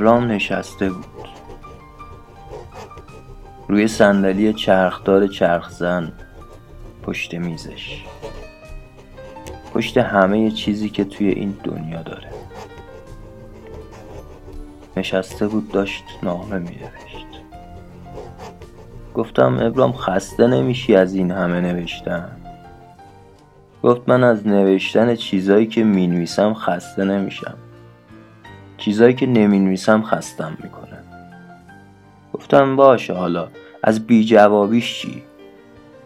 ابرام نشسته بود. روی صندلی چرخدار چرخزن پشت میزش. پشت همه چیزی که توی این دنیا داره. نشسته بود داشت نامه مینوشت. گفتم ابرام خسته نمیشی از این همه نوشتن؟ گفت من از نوشتن چیزایی که می‌نویسم خسته نمیشم. چیزایی که نمی‌نویسم خستم می‌کنه. گفتم باشه حالا از بی جوابیش چی؟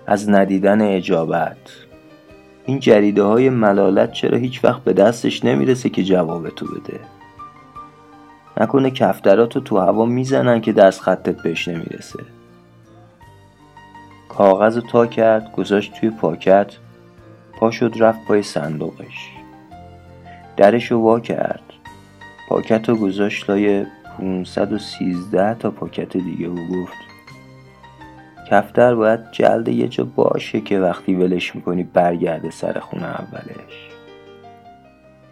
از ندیدن اجابت. این جریده های ملالت چرا هیچ وقت به دستش نمی‌رسه که جواب تو بده؟ نکنه کفتراتو تو هوا می‌زنن که دست خطت بهش نمی‌رسه. کاغذ تا کرد گذاشت توی پاکت پا شد رفت پای صندوقش. درش وا کرد. پاکت رو گذاشت لای 513 تا پاکت دیگه و گفت کفتر باید جلد یه جا باشه که وقتی ولش می‌کنی برگرده سر خونه اولش.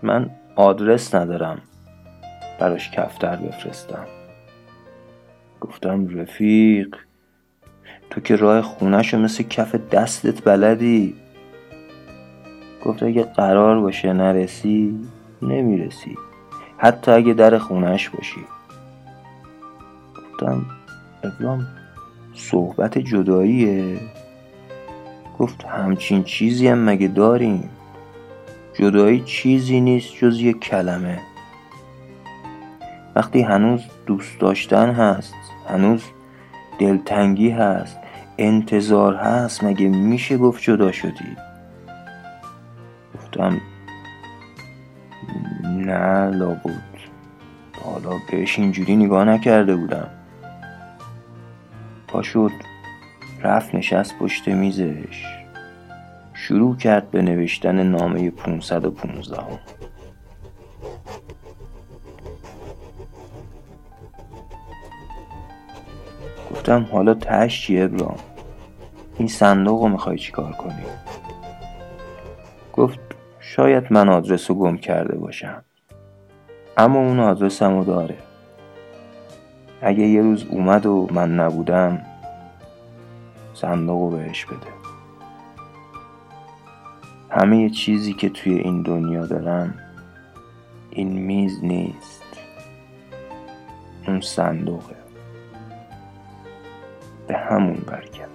من آدرس ندارم براش کفتر بفرستم. گفتم رفیق تو که راه خونهشو مثل کف دستت بلدی. گفت اگه قرار باشه نرسی نمی‌رسی. حتی اگه در خونهش باشی. گفتم ابرام صحبت جداییه. گفت همچین چیزی هم مگه داریم؟ جدایی چیزی نیست جز یک کلمه. وقتی هنوز دوست داشتن هست هنوز دلتنگی هست انتظار هست مگه میشه گفت جدا شدی؟ گفتم نه لابود حالا بهش اینجوری نگاه نکرده بودم. پا شد. رفت نشست پشت میزش. شروع کرد به نوشتن نامه 515 هم. گفتم حالا تش چیه ابرام این صندوق رو می‌خوای چیکار کنی؟ گفت شاید من آدرس رو گم کرده باشم. اما اون آدرسم رو داره. اگه یه روز اومد و من نبودم صندوق بهش بده. همه چیزی که توی این دنیا دارم این میز نیست. اون صندوقه. به همون برگرد.